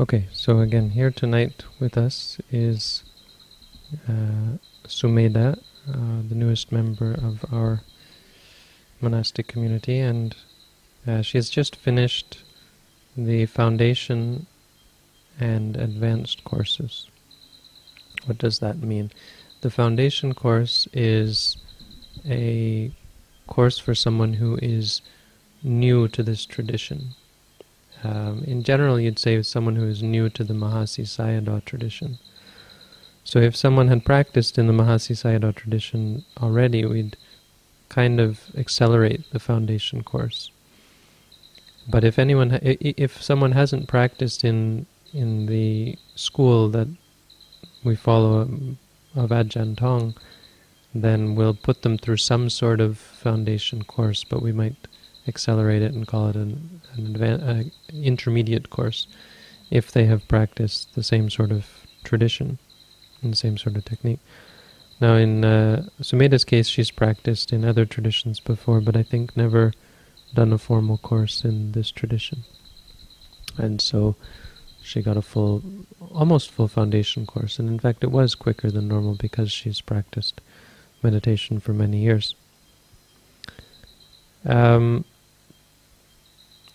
Okay, so again, here tonight with us is uh, Sumeda, uh, the newest member of our monastic community, and uh, she has just finished the foundation and advanced courses. What does that mean? The foundation course is a course for someone who is new to this tradition. Um, in general, you'd say someone who is new to the Mahasi Sayadaw tradition. So if someone had practiced in the Mahasi Sayadaw tradition already, we'd kind of accelerate the foundation course. But if anyone, if someone hasn't practiced in in the school that we follow of Ajahn Tong, then we'll put them through some sort of foundation course, but we might accelerate it and call it an, an advan- uh, intermediate course if they have practiced the same sort of tradition and the same sort of technique. Now, in uh, Sumeda's case, she's practiced in other traditions before, but I think never done a formal course in this tradition. And so she got a full, almost full foundation course. And in fact, it was quicker than normal because she's practiced meditation for many years. Um,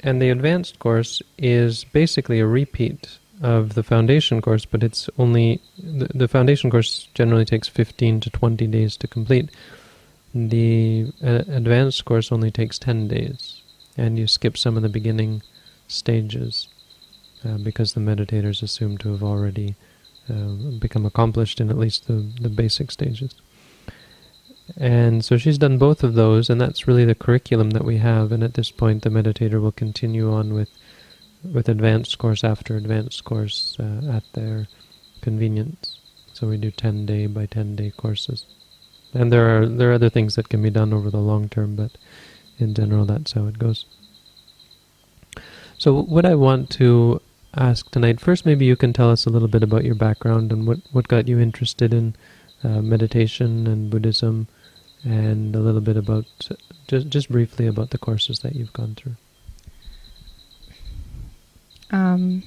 and the advanced course is basically a repeat of the foundation course, but it's only the, the foundation course generally takes 15 to 20 days to complete. The uh, advanced course only takes 10 days, and you skip some of the beginning stages uh, because the meditators assume to have already uh, become accomplished in at least the, the basic stages. And so she's done both of those, and that's really the curriculum that we have. And at this point, the meditator will continue on with with advanced course after advanced course uh, at their convenience. So we do ten day by ten day courses, and there are there are other things that can be done over the long term, but in general, that's how it goes. So what I want to ask tonight, first, maybe you can tell us a little bit about your background and what what got you interested in uh, meditation and Buddhism and a little bit about, just, just briefly about the courses that you've gone through. Um,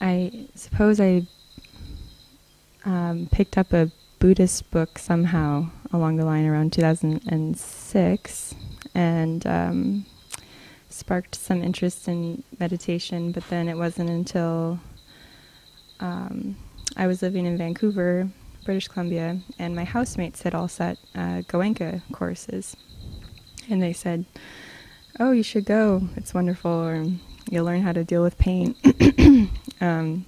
I suppose I um, picked up a Buddhist book somehow along the line around 2006 and um, sparked some interest in meditation, but then it wasn't until um, I was living in Vancouver British Columbia, and my housemates had all set uh, Goenka courses. And they said, Oh, you should go. It's wonderful. Or you'll learn how to deal with pain. um,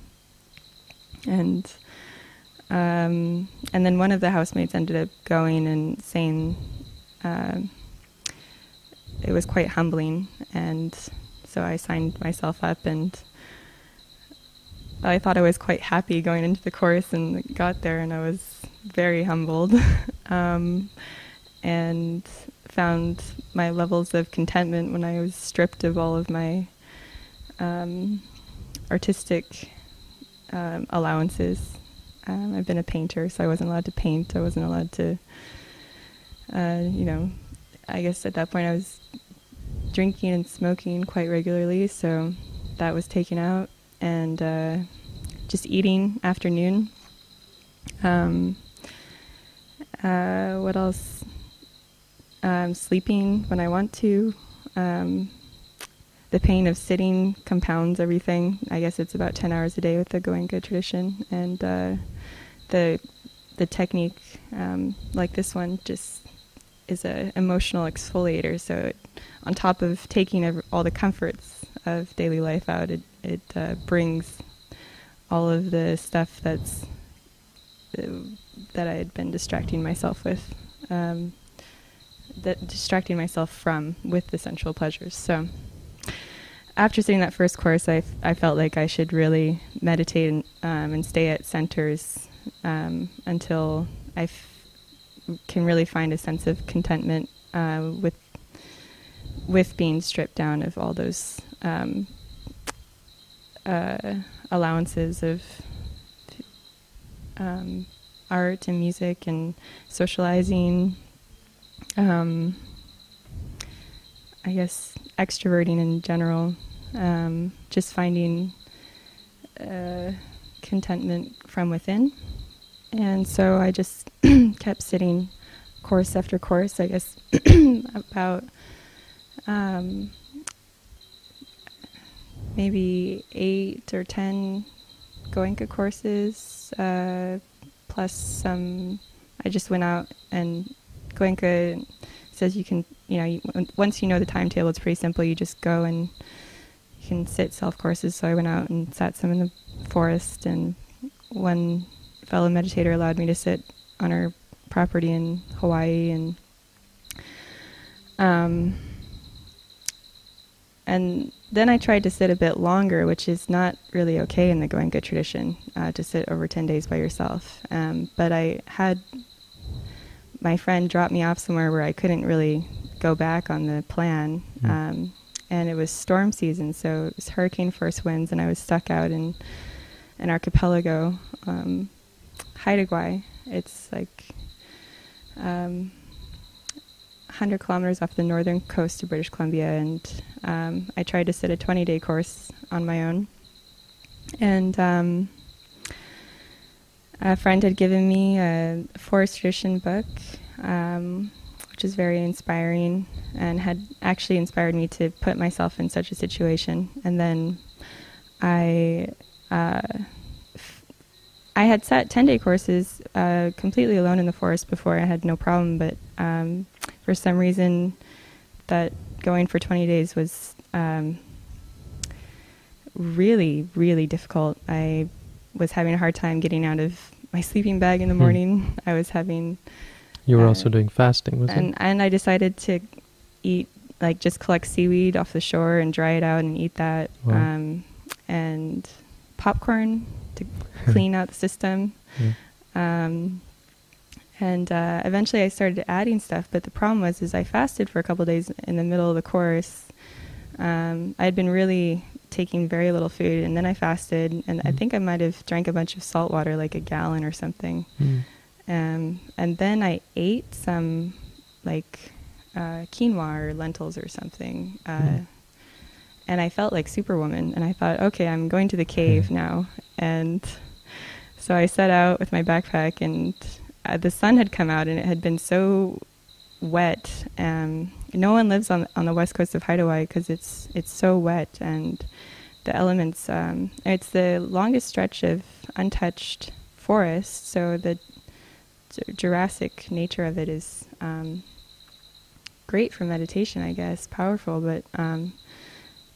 and um, and then one of the housemates ended up going and saying uh, it was quite humbling. And so I signed myself up and I thought I was quite happy going into the course and got there, and I was very humbled um, and found my levels of contentment when I was stripped of all of my um, artistic um, allowances. Um, I've been a painter, so I wasn't allowed to paint. I wasn't allowed to, uh, you know, I guess at that point I was drinking and smoking quite regularly, so that was taken out and uh, just eating afternoon. Um, uh, what else? Um, sleeping when I want to. Um, the pain of sitting compounds everything. I guess it's about 10 hours a day with the Goenka tradition. And uh, the, the technique, um, like this one, just is an emotional exfoliator. So, it, on top of taking all the comforts of daily life out, it, it uh, brings all of the stuff that's that I had been distracting myself with, um, that distracting myself from with the sensual pleasures. So after sitting that first course, I, I felt like I should really meditate and, um, and stay at centers um, until I can really find a sense of contentment uh, with with being stripped down of all those um, uh, allowances of um, art and music and socializing. Um, I guess extroverting in general, um, just finding uh, contentment from within. And so I just kept sitting course after course, I guess about um, maybe eight or ten Goenka courses, uh, plus some. I just went out and Goenka says you can, you know, you, once you know the timetable, it's pretty simple. You just go and you can sit self courses. So I went out and sat some in the forest, and one fellow meditator allowed me to sit on her property in Hawaii, and um, and then I tried to sit a bit longer, which is not really okay in the Goenka tradition uh, to sit over 10 days by yourself. Um, but I had my friend drop me off somewhere where I couldn't really go back on the plan. Mm. Um, and it was storm season, so it was hurricane force winds, and I was stuck out in an archipelago, um, Haida Gwaii. It's like um, 100 kilometers off the northern coast of British Columbia, and um, I tried to sit a 20 day course on my own. And um, a friend had given me a forest tradition book, um, which is very inspiring and had actually inspired me to put myself in such a situation. And then I. Uh, I had sat 10 day courses uh, completely alone in the forest before. I had no problem, but um, for some reason, that going for 20 days was um, really, really difficult. I was having a hard time getting out of my sleeping bag in the hmm. morning. I was having. You were uh, also doing fasting, was and, it? And I decided to eat, like, just collect seaweed off the shore and dry it out and eat that. Wow. Um, and popcorn to clean out the system. Yeah. Um, and uh, eventually I started adding stuff, but the problem was is I fasted for a couple days in the middle of the course. Um, I had been really taking very little food, and then I fasted, and mm. I think I might have drank a bunch of salt water, like a gallon or something. Mm. Um, and then I ate some, like uh, quinoa or lentils or something, uh, mm. And I felt like Superwoman. And I thought, okay, I'm going to the cave now, and so I set out with my backpack and uh, the sun had come out and it had been so wet. Um, no one lives on on the west coast of Haida Gwaii because it's it's so wet and the elements. Um, it's the longest stretch of untouched forest, so the Jurassic nature of it is um, great for meditation, I guess, powerful, but um,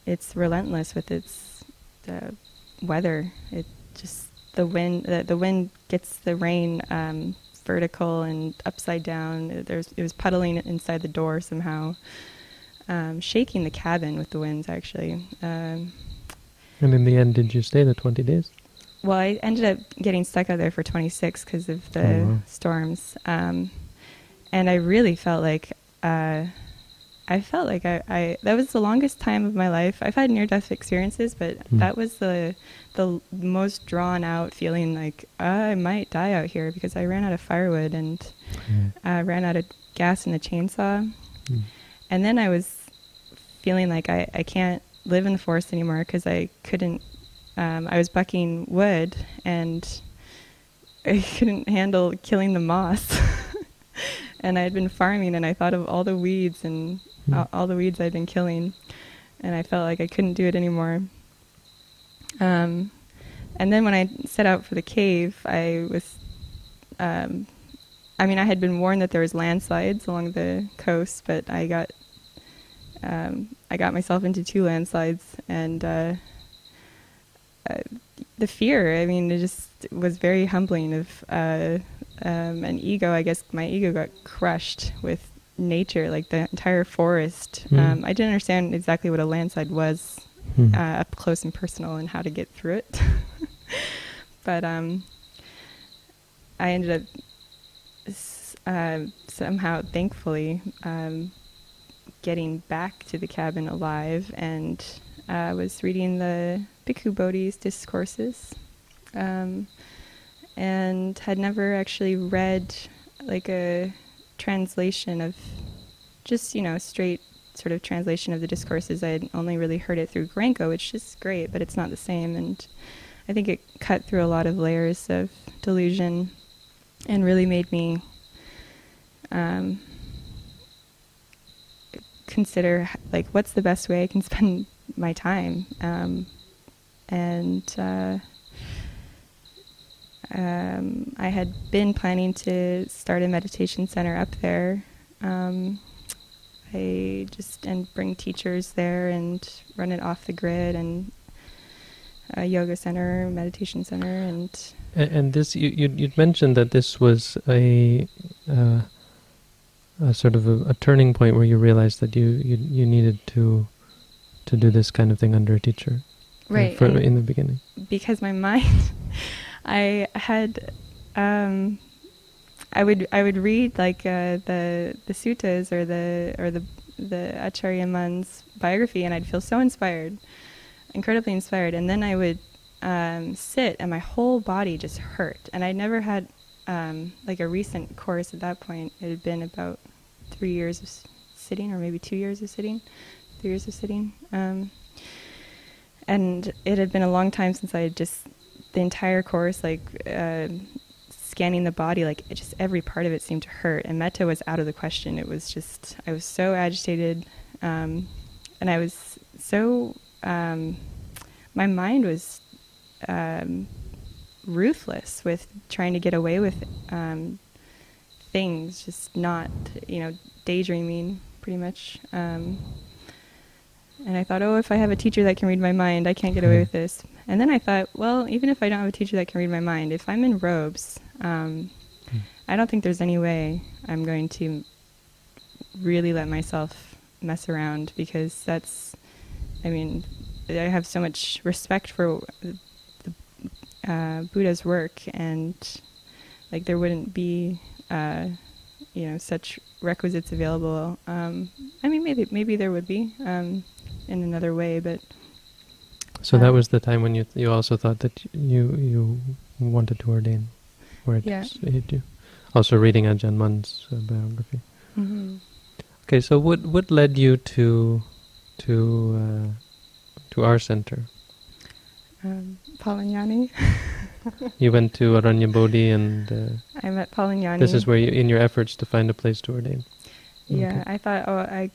it's relentless with its the weather. It just the wind the, the wind gets the rain um, vertical and upside down. There's, it was puddling inside the door somehow, um, shaking the cabin with the winds, actually. Um, and in the end, did you stay the 20 days? Well, I ended up getting stuck out there for 26 because of the oh, wow. storms. Um, and I really felt like uh, I felt like I, I, that was the longest time of my life. I've had near death experiences, but mm. that was the the most drawn out feeling like I might die out here because I ran out of firewood and mm. uh, ran out of gas in the chainsaw. Mm. And then I was feeling like I, I can't live in the forest anymore because I couldn't. Um, I was bucking wood and I couldn't handle killing the moss. and I had been farming and I thought of all the weeds and. All, all, the weeds I'd been killing, and I felt like I couldn't do it anymore. Um, and then when I set out for the cave, I was, um, I mean, I had been warned that there was landslides along the coast, but I got, um, I got myself into two landslides, and uh, uh, the fear. I mean, it just was very humbling. Of uh, um, an ego, I guess my ego got crushed with nature, like the entire forest. Mm. Um, I didn't understand exactly what a landslide was mm. uh, up close and personal and how to get through it. but um, I ended up uh, somehow, thankfully, um, getting back to the cabin alive and I uh, was reading the Bhikkhu Bodhi's discourses um, and had never actually read like a translation of just, you know, straight sort of translation of the discourses. I had only really heard it through Goenka, which is great, but it's not the same. And I think it cut through a lot of layers of delusion and really made me um, consider like what's the best way I can spend my time. Um, and uh, um, I had been planning to start a meditation center up there. Um, I just and bring teachers there and run it off the grid and a yoga center, meditation center, and and, and this you you mentioned that this was a uh, a sort of a, a, turning point where you realized that you, you you needed to to do this kind of thing under a teacher, right? For, in the beginning, because my mind, I had. Um, I would I would read like uh, the the suttas or the or the the Acharya Mun's biography, and I'd feel so inspired, incredibly inspired. And then I would um, sit, and my whole body just hurt. And I'd never had um, like a recent course at that point. It had been about three years of sitting, or maybe two years of sitting, three years of sitting. Um, and it had been a long time since I had just the entire course, like uh, scanning the body, like just every part of it seemed to hurt. And metta was out of the question. It was just I was so agitated, um, and I was so um, my mind was um, ruthless with trying to get away with um, things, just not, you know, daydreaming pretty much. Um, and I thought, oh, if I have a teacher that can read my mind, I can't get away with this. And then I thought, well, even if I don't have a teacher that can read my mind, if I'm in robes, um, hmm. I don't think there's any way I'm going to really let myself mess around because that's, I mean, I have so much respect for the, uh, Buddha's work, and like there wouldn't be uh, you know such requisites available. Um, I mean, maybe maybe there would be um, in another way, but. So that uh, was the time when you you also thought that you you wanted to ordain, where it yeah. hit you. Also reading Ajahn Mun's uh, biography. Mm-hmm. Okay, so what what led you to to uh, to our center? Um, Palaññani. you went to Aranyabodhi and... Uh, I met Palaññani. This is where you, in your efforts to find a place to ordain. Yeah, okay. I thought, oh, I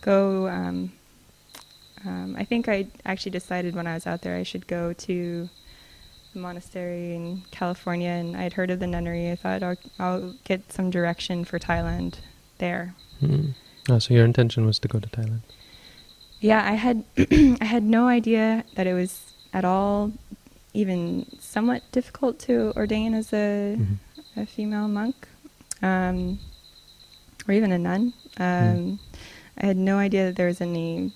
go... Um, um, I think I actually decided when I was out there I should go to the monastery in California, and I had heard of the nunnery. I thought I'll, I'll get some direction for Thailand there. Mm. Oh, so your intention was to go to Thailand? Yeah, I had I had no idea that it was at all even somewhat difficult to ordain as a, mm-hmm. a female monk um, or even a nun. Um, mm. I had no idea that there was any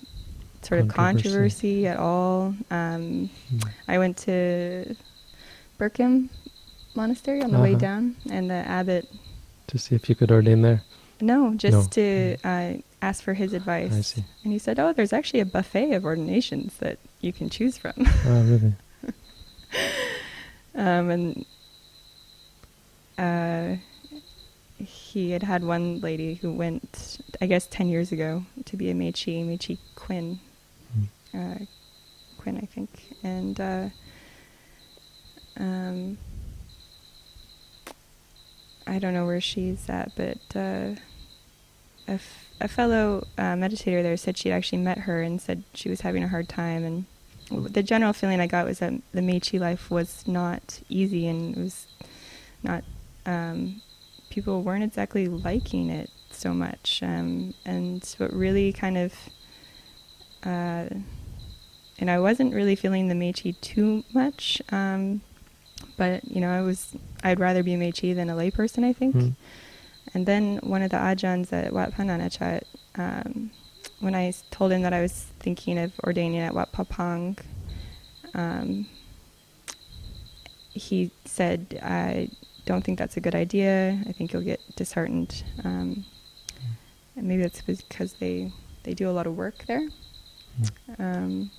sort of controversy at all. Um, mm. I went to Birken Monastery on the uh-huh. way down, and the abbot. To see if you could ordain there? No, just no. to uh, ask for his advice. I see. And he said, "Oh, there's actually a buffet of ordinations that you can choose from." Oh, really? um, and uh, he had had one lady who went, I guess, ten years ago to be a Mechi, Mechi Quinn. Uh, Quinn, I think, and. Uh, um, I don't know where she's at, but uh, a, f- a fellow uh, meditator there said she'd actually met her and said she was having a hard time. And the general feeling I got was that the Mechi life was not easy and it was not, um, people weren't exactly liking it so much. Um, and what really kind of, uh, and I wasn't really feeling the Mechi too much. Um, but you know, I was I'd rather be a Mechi than a layperson, I think. Mm. And then one of the ajahns at Wat Pah Nanachat, um, when I told him that I was thinking of ordaining at Wat Pah Pong, um, he said, I don't think that's a good idea. I think you'll get disheartened. Um, and maybe that's because they, they do a lot of work there. Mm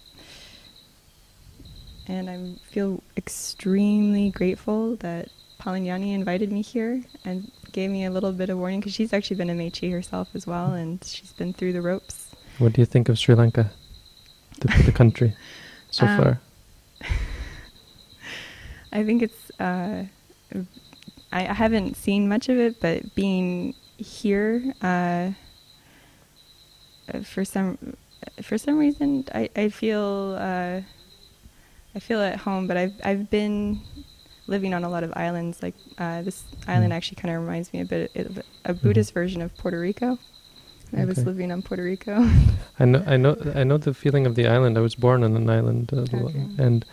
and I feel extremely grateful that Palaññani invited me here and gave me a little bit of warning because she's actually been a Mechi herself as well, and she's been through the ropes. What do you think of Sri Lanka, the, the country, so um, far? I think it's. Uh, I, I haven't seen much of it, but being here, uh, for some for some reason, I I feel uh, I feel at home. But I've I've been living on a lot of islands. Like uh, this island Mm. actually kind of reminds me a bit of a Mm-hmm. Buddhist version of Puerto Rico. I was living on Puerto Rico. I know, I know, I know the feeling of the island. I was born on an island, uh, Okay. and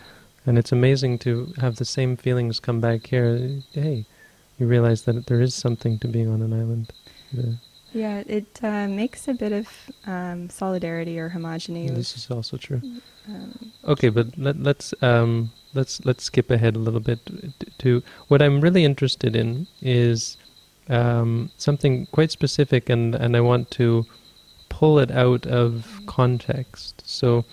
and it's amazing to have the same feelings come back here. Hey, you realize that there is something to being on an island. The- yeah, it uh, makes a bit of um, solidarity or homogeneity. this is also true. um, Okay, but let, let's um, let's let's skip ahead a little bit to what I'm really interested in is um, something quite specific, and and I want to pull it out of context. So,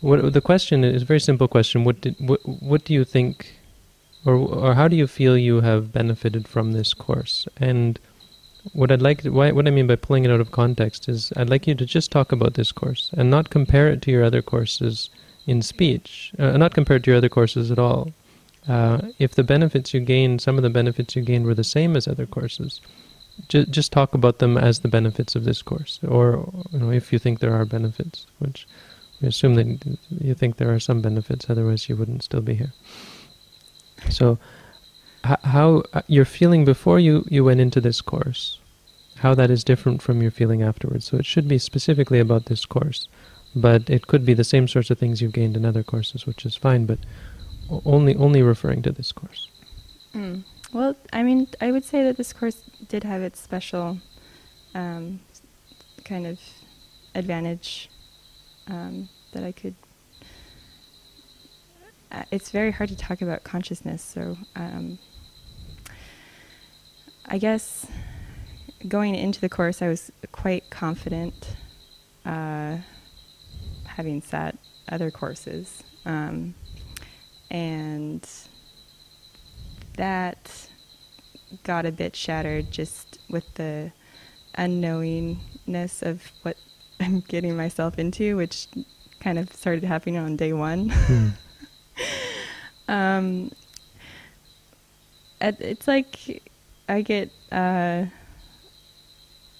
what the question is a very simple question. What did what what do you think, or or how do you feel you have benefited from this course? And what I'd like, what I mean by pulling it out of context is, I'd like you to just talk about this course and not compare it to your other courses in speech, uh, not compare it to your other courses at all. Uh, if the benefits you gained, some of the benefits you gained were the same as other courses, ju- just talk about them as the benefits of this course, or you know, if you think there are benefits, which we assume that you think there are some benefits, otherwise you wouldn't still be here. So, how uh, your feeling before you, you went into this course, how that is different from your feeling afterwards. So it should be specifically about this course, but it could be the same sorts of things you've gained in other courses, which is fine. But only only referring to this course. Mm. Well, I mean, I would say that this course did have its special um, kind of advantage um, that I could. Uh, it's very hard to talk about consciousness, so um, I guess going into the course, I was quite confident, uh, having sat other courses, um, and that got a bit shattered just with the unknowingness of what I'm getting myself into, which kind of started happening on day one. Hmm. um, it's like I get uh,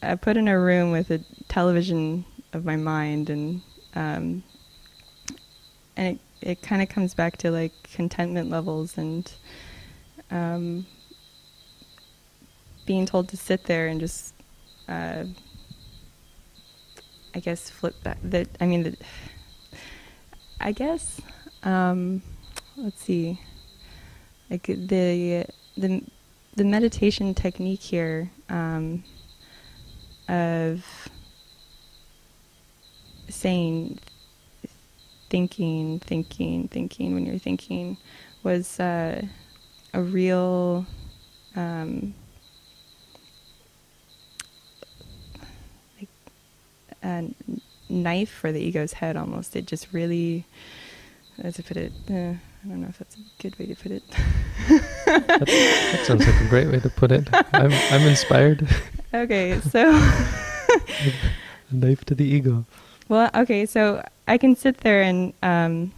I put in a room with a television of my mind, and um, and it it kind of comes back to like contentment levels and um, being told to sit there and just uh, I guess flip back that I mean I guess um, let's see. Like the the the meditation technique here um, of saying thinking thinking thinking when you're thinking was uh, a real um, like a knife for the ego's head almost. It just really as to put it? Uh, i don't know if that's a good way to put it That, that sounds like a great way to put it. I'm I'm inspired. okay so a knife to the ego. Well, okay, so I can sit there and um,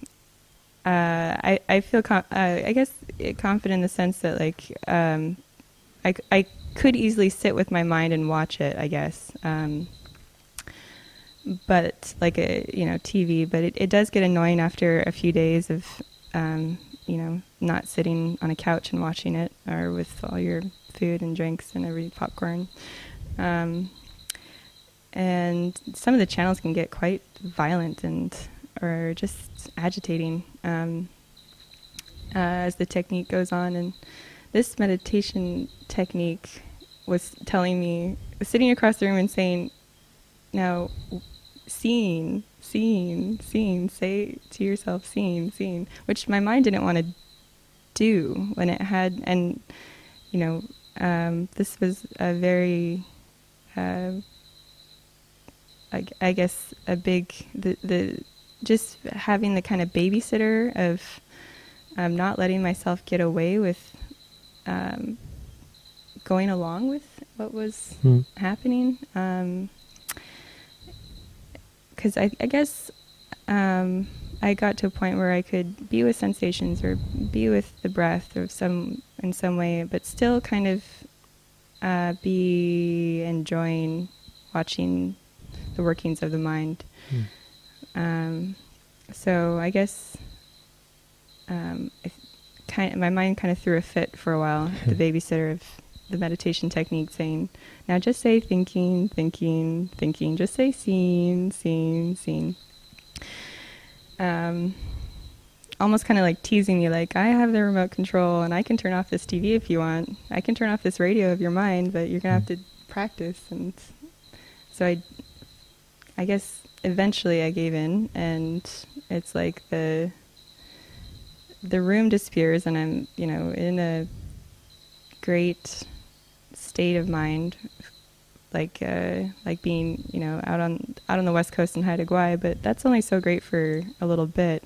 uh, I I feel com- uh, I guess uh, confident in the sense that like um, I I could easily sit with my mind and watch it. I guess, um, but like a you know TV, but it, it does get annoying after a few days of um, you know not sitting on a couch and watching it or with all your food and drinks and every popcorn. Um, and some of the channels can get quite violent and or just agitating um, uh, as the technique goes on. And this meditation technique was telling me, sitting across the room and saying, "Now, seeing, seeing, seeing, say to yourself, seeing, seeing," which my mind didn't want to do when it had, and you know, um, this was a very uh, I, I guess a big the the just having the kind of babysitter of um, not letting myself get away with um, going along with what was Hmm. happening because I, I guess um, I got to a point where I could be with sensations or be with the breath or some in some way, but still kind of uh, be enjoying watching the workings of the mind. Mm. Um, so I guess um, I kind of, my mind kind of threw a fit for a while. the babysitter of the meditation technique, saying, "Now just say thinking, thinking, thinking. Just say seeing, seeing, seeing." Um, almost kind of like teasing me, like, "I have the remote control, and I can turn off this TV if you want. I can turn off this radio of your mind, but you're gonna have to practice." And so I, I guess eventually I gave in, and it's like the the room disappears, and I'm you know in a great state of mind, like uh, like being you know out on out on the west coast in Haida Gwaii, but that's only so great for a little bit.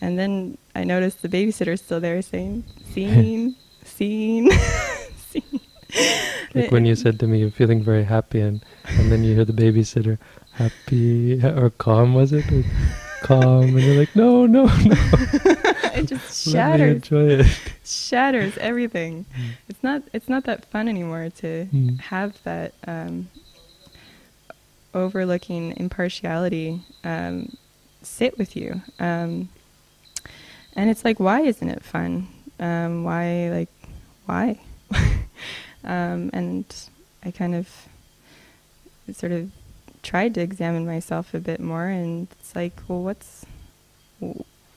And then I noticed the babysitter's still there saying, "Seeing, seeing, seeing." Like when you said to me, you're feeling very happy, and and then you hear the babysitter, happy or calm was it? Calm, and you're like, no, no, no. it just shatters. it. Shatters everything. Mm. It's not. It's not that fun anymore to mm. have that um, overlooking impartiality um, sit with you. Um, and it's like, why isn't it fun? Um, why, like, why? Um, and I kind of sort of tried to examine myself a bit more and it's like well what's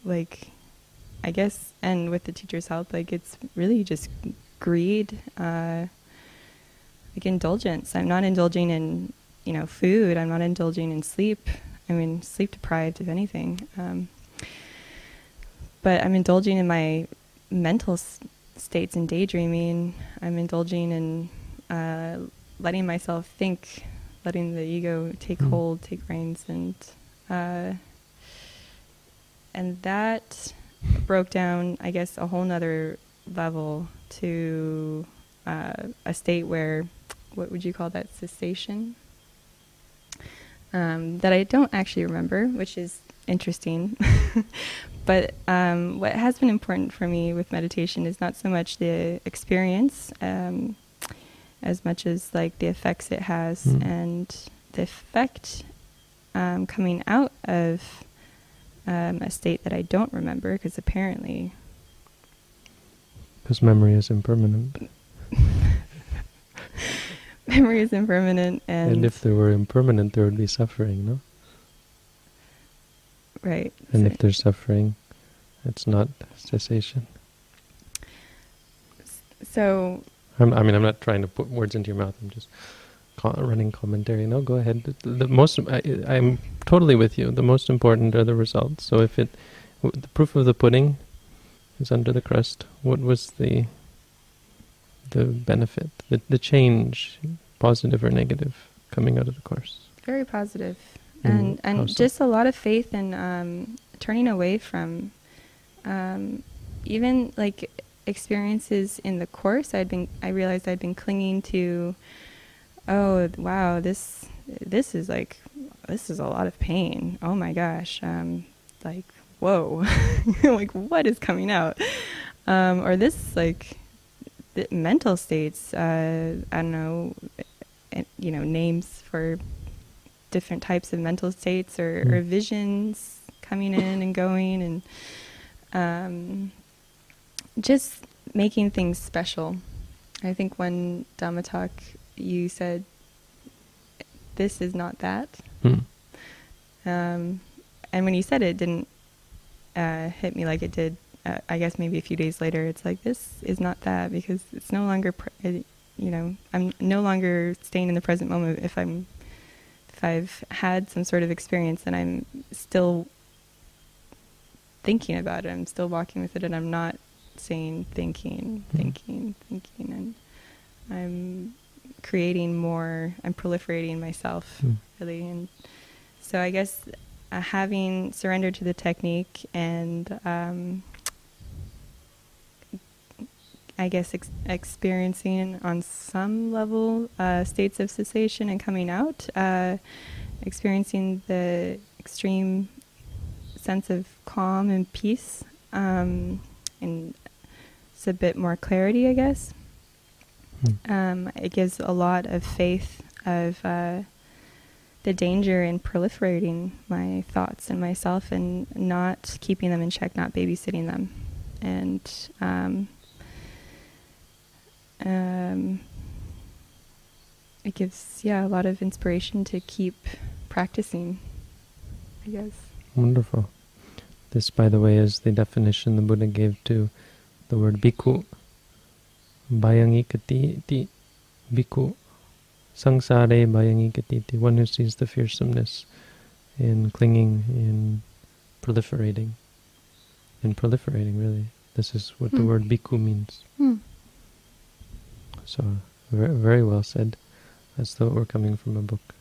like i guess and with the teacher's help like it's really just greed uh, like indulgence. I'm not indulging in you know food. I'm not indulging in sleep. I mean sleep deprived if anything. Um, but i'm indulging in my mental s- states and daydreaming. I'm indulging in uh, letting myself think letting the ego take mm. hold, take reins, and uh, and that broke down, I guess, a whole nother level to uh, a state where, what would you call that, cessation? Um, that I don't actually remember, which is interesting. but um, what has been important for me with meditation is not so much the experience. Um, as much as like the effects it has mm. and the effect um, coming out of um, a state that I don't remember because apparently because memory is impermanent. memory is impermanent, and and if there were impermanent, there would be suffering, no? Right. And so if there's suffering, it's not cessation. So I'm, i mean, I'm not trying to put words into your mouth. I'm just running commentary. No, go ahead. The, the most, I, am totally with you. The most important are the results. So if it, the proof of the pudding is under the crust. What was the, the benefit, the the change, positive or negative, coming out of the course? Very positive. and and so? just a lot of faith in um, turning away from, um, even like experiences in the course, I'd been I realized I'd been clinging to, oh wow, this this is like this is a lot of pain. Oh my gosh, um, like whoa, like what is coming out, um, or this like mental states. Uh, I don't know, eh, you know, names for different types of mental states or, mm. or visions coming in and going and um, just making things special. I think when Dhamma talk you said, "This is not that," hmm. um, and when you said it, it didn't uh, hit me like it did. Uh, I guess maybe a few days later, it's like this is not that because it's no longer, you know, I'm no longer staying in the present moment. If I'm, if I've had some sort of experience and I'm still thinking about it, I'm still walking with it, and I'm not saying, thinking, mm-hmm. thinking, thinking, and I'm creating more. I'm proliferating myself mm. really, and so I guess uh, having surrendered to the technique and um, I guess ex- experiencing on some level uh, states of cessation and coming out, uh, experiencing the extreme sense of calm and peace, um, and it's a bit more clarity, I guess. Hmm. Um, it gives a lot of faith of uh, the danger in proliferating my thoughts and myself and not keeping them in check, not babysitting them, and um, um, it gives yeah a lot of inspiration to keep practicing. I guess. Wonderful. This, by the way, is the definition the Buddha gave to the word bhikkhu. Bhayangikati iti bhikkhu. Sangsare bhayangikati iti. One who sees the fearsomeness in clinging, in proliferating. In proliferating, really. This is what the Hmm. word bhikkhu means. Hmm. So, very, very well said. As though it were coming from a book.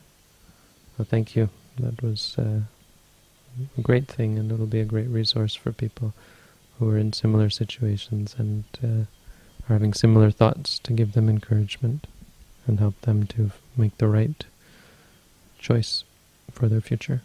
Well, thank you. That was uh, a great thing, and it'll be a great resource for people who are in similar situations and uh, are having similar thoughts to give them encouragement and help them to make the right choice for their future.